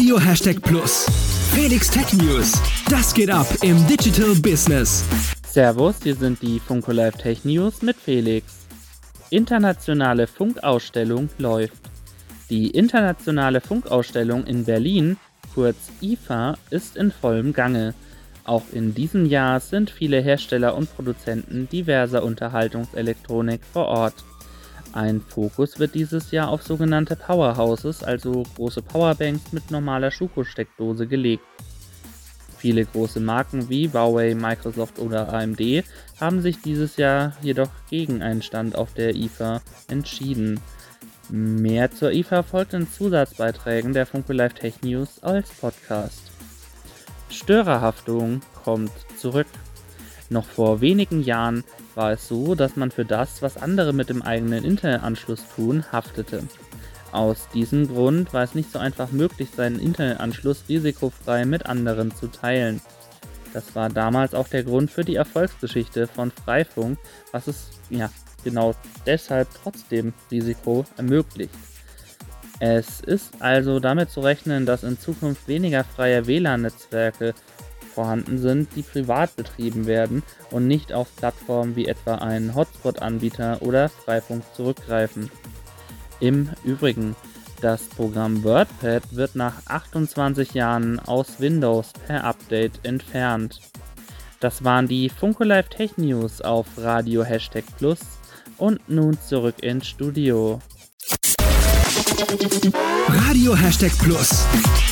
Radio Hashtag Plus. Felix Tech News. Das geht ab im Digital Business. Servus, hier sind die Funko Live Tech News mit Felix. Internationale Funkausstellung läuft. Die internationale Funkausstellung in Berlin, kurz IFA, ist in vollem Gange. Auch in diesem Jahr sind viele Hersteller und Produzenten diverser Unterhaltungselektronik vor Ort. Ein Fokus wird dieses Jahr auf sogenannte Powerhouses, also große Powerbanks mit normaler Schuko-Steckdose gelegt. Viele große Marken wie Huawei, Microsoft oder AMD haben sich dieses Jahr jedoch gegen einen Stand auf der IFA entschieden. Mehr zur IFA folgt in Zusatzbeiträgen der Funke Live Tech News als Podcast. Störerhaftung kommt zurück. Noch vor wenigen Jahren war es so, dass man für das, was andere mit dem eigenen Internetanschluss tun, haftete. Aus diesem Grund war es nicht so einfach möglich, seinen Internetanschluss risikofrei mit anderen zu teilen. Das war damals auch der Grund für die Erfolgsgeschichte von Freifunk, was es ja genau deshalb trotzdem Risiko ermöglicht. Es ist also damit zu rechnen, dass in Zukunft weniger freie WLAN-Netzwerke vorhanden sind, die privat betrieben werden und nicht auf Plattformen wie etwa einen Hotspot-Anbieter oder Freifunk zurückgreifen. Im Übrigen, das Programm WordPad wird nach 28 Jahren aus Windows per Update entfernt. Das waren die Funko Live Tech News auf Radio Hashtag Plus und nun zurück ins Studio. Radio Hashtag Plus.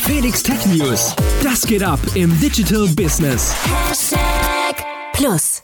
Felix Tech News. Das geht ab im Digital Business. Hashtag Plus.